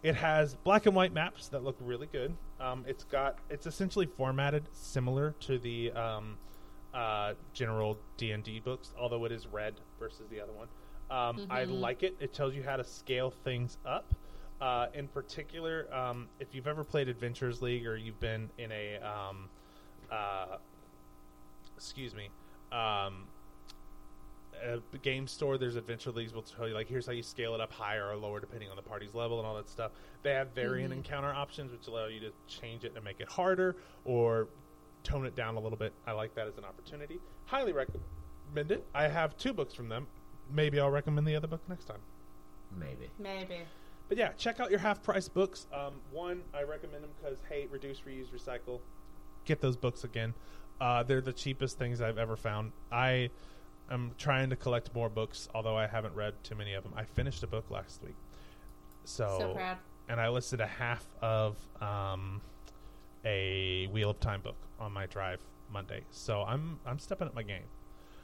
Speaker 3: It has black and white maps that look really good. Um, it's got it's essentially formatted similar to the um, uh, general D and D books, although it is red versus the other one. Um, I like it. It tells you how to scale things up. Uh, in particular, um, if you've ever played Adventures League or you've been in a um, uh, excuse me, um, a game store, there's adventure leagues will tell you like here's how you scale it up higher or lower depending on the party's level and all that stuff. They have variant encounter options which allow you to change it and make it harder or tone it down a little bit. I like that as an opportunity. Highly recommend it. I have two books from them. Maybe I'll recommend the other book next time.
Speaker 2: Maybe.
Speaker 1: Maybe.
Speaker 3: But yeah, check out your half price books. Um, one, I recommend them because hey, reduce, reuse, recycle. Get those books again. Uh, they're the cheapest things I've ever found. I am trying to collect more books, although I haven't read too many of them. I finished a book last week, so,
Speaker 1: So proud.
Speaker 3: and I listed a half of um, a Wheel of Time book on my drive Monday. So I'm I'm stepping up my game.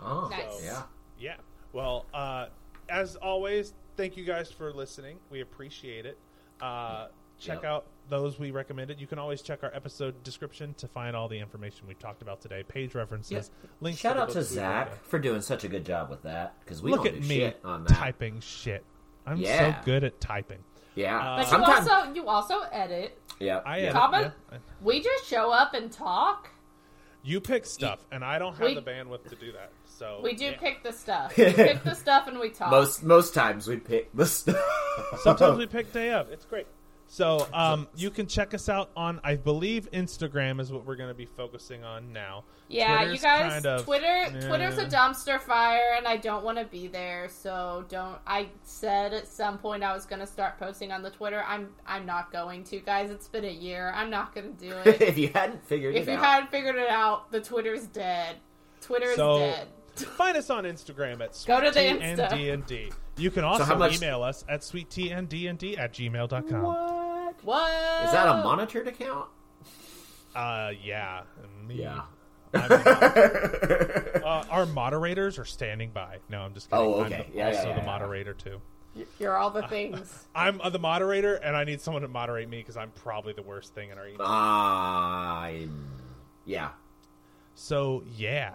Speaker 2: Oh,
Speaker 1: Nice.
Speaker 2: yeah.
Speaker 3: Yeah. Well, uh, as always, thank you guys for listening. We appreciate it. Uh, check
Speaker 2: Yep.
Speaker 3: out those we recommended. You can always check our episode description to find all the information we talked about today, page references, links.
Speaker 2: Shout
Speaker 3: the
Speaker 2: out to Zach
Speaker 3: read.
Speaker 2: for doing such a good job with that because we
Speaker 3: Look
Speaker 2: don't
Speaker 3: at
Speaker 2: do
Speaker 3: me
Speaker 2: shit on that.
Speaker 3: typing shit. I'm
Speaker 2: Yeah.
Speaker 3: so good at typing.
Speaker 2: Yeah,
Speaker 3: Uh,
Speaker 1: But
Speaker 2: sometimes.
Speaker 1: you also you also edit.
Speaker 2: yeah,
Speaker 3: I edit,
Speaker 1: Comment-
Speaker 3: yeah.
Speaker 1: We just show up and talk.
Speaker 3: You pick stuff, and I don't have
Speaker 1: We-
Speaker 3: the bandwidth to do that. So
Speaker 1: We do
Speaker 3: yeah.
Speaker 1: pick the stuff. *laughs* We pick the stuff and we talk.
Speaker 2: most most times we pick the stuff.
Speaker 3: Sometimes we pick day of. It's great. So um, you can check us out on, I believe, Instagram is what we're going to be focusing on now.
Speaker 1: yeah,
Speaker 3: Twitter's
Speaker 1: you guys.
Speaker 3: kind of-
Speaker 1: Twitter,
Speaker 3: eh.
Speaker 1: Twitter's a dumpster fire, and I don't want to be there. So don't. I said at some point I was going to start posting on the Twitter. I'm. I'm not going to, guys. It's been a year. I'm not going to do *laughs* it.
Speaker 2: if you hadn't figured
Speaker 1: if
Speaker 2: it
Speaker 1: you
Speaker 2: out,
Speaker 1: hadn't figured it out, the Twitter's dead. Twitter is
Speaker 3: So-
Speaker 1: dead.
Speaker 3: Find us on Instagram at
Speaker 1: Go to the
Speaker 3: sweettndnd. You can also
Speaker 2: how much-
Speaker 3: email us at sweettndnd at gmail.com.
Speaker 2: what
Speaker 1: What
Speaker 2: is that a monitored account?
Speaker 3: Uh, yeah. Me.
Speaker 2: Yeah.
Speaker 3: Uh, our moderators are standing by. No, I'm just kidding.
Speaker 2: Oh,
Speaker 3: I'm
Speaker 2: okay.
Speaker 3: the-
Speaker 2: Yeah,
Speaker 3: also
Speaker 2: yeah, yeah,
Speaker 3: the
Speaker 2: yeah.
Speaker 3: moderator, too.
Speaker 1: You're all the *laughs* things.
Speaker 3: I'm uh, the moderator, and I need someone to moderate me because I'm probably the worst thing in our email.
Speaker 2: I'm yeah.
Speaker 3: So yeah,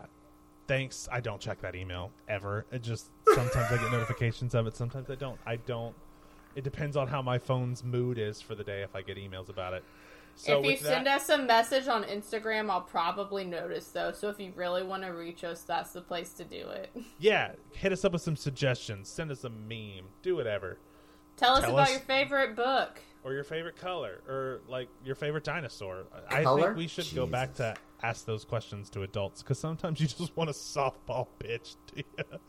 Speaker 3: thanks. I don't check that email ever. It just sometimes I get notifications of it. Sometimes I don't. I don't. It depends on how my phone's mood is for the day if I get emails about it. So
Speaker 1: if you
Speaker 3: with
Speaker 1: send us a message on Instagram, I'll probably notice though. So if you really want to reach us, that's the place to do it. *laughs*
Speaker 3: yeah, hit us up with some suggestions. Send us a meme. Do whatever.
Speaker 1: Tell us
Speaker 3: Tell
Speaker 1: about
Speaker 3: us-
Speaker 1: your favorite book.
Speaker 3: Or your favorite color, or like your favorite dinosaur. I think we should go back to ask those questions to adults because sometimes you just want a softball *laughs* pitch to you.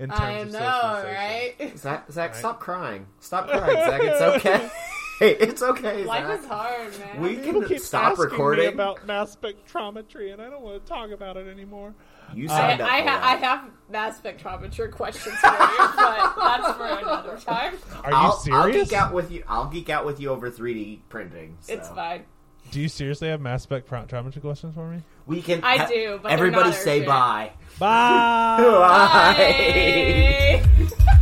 Speaker 3: In terms
Speaker 1: I
Speaker 3: of
Speaker 1: know,
Speaker 3: socialization.
Speaker 1: right?
Speaker 2: Zach, Zach,
Speaker 3: Right.
Speaker 2: stop crying. Stop crying, Zach. It's *laughs* okay. Hey, *laughs* it's okay,
Speaker 1: Life
Speaker 2: Zach.
Speaker 1: is hard, man.
Speaker 2: We
Speaker 3: People
Speaker 2: can
Speaker 3: keep
Speaker 2: stop recording.
Speaker 3: me about mass spectrometry, and I don't want to talk about it anymore.
Speaker 2: You
Speaker 1: I,
Speaker 2: signed up
Speaker 1: I,
Speaker 2: for
Speaker 1: ha- I have mass spectrometry questions for you, but that's for another time.
Speaker 3: Are
Speaker 2: I'll,
Speaker 3: you serious?
Speaker 2: I'll geek out with you. I'll geek out with you over 3D printing. so.
Speaker 1: It's fine.
Speaker 3: Do you seriously have mass spectrometry questions for me?
Speaker 2: We can.
Speaker 1: I do, but
Speaker 2: everybody
Speaker 1: not
Speaker 2: say bye.
Speaker 3: Bye. *laughs*
Speaker 2: Bye.
Speaker 1: Bye. *laughs* *laughs*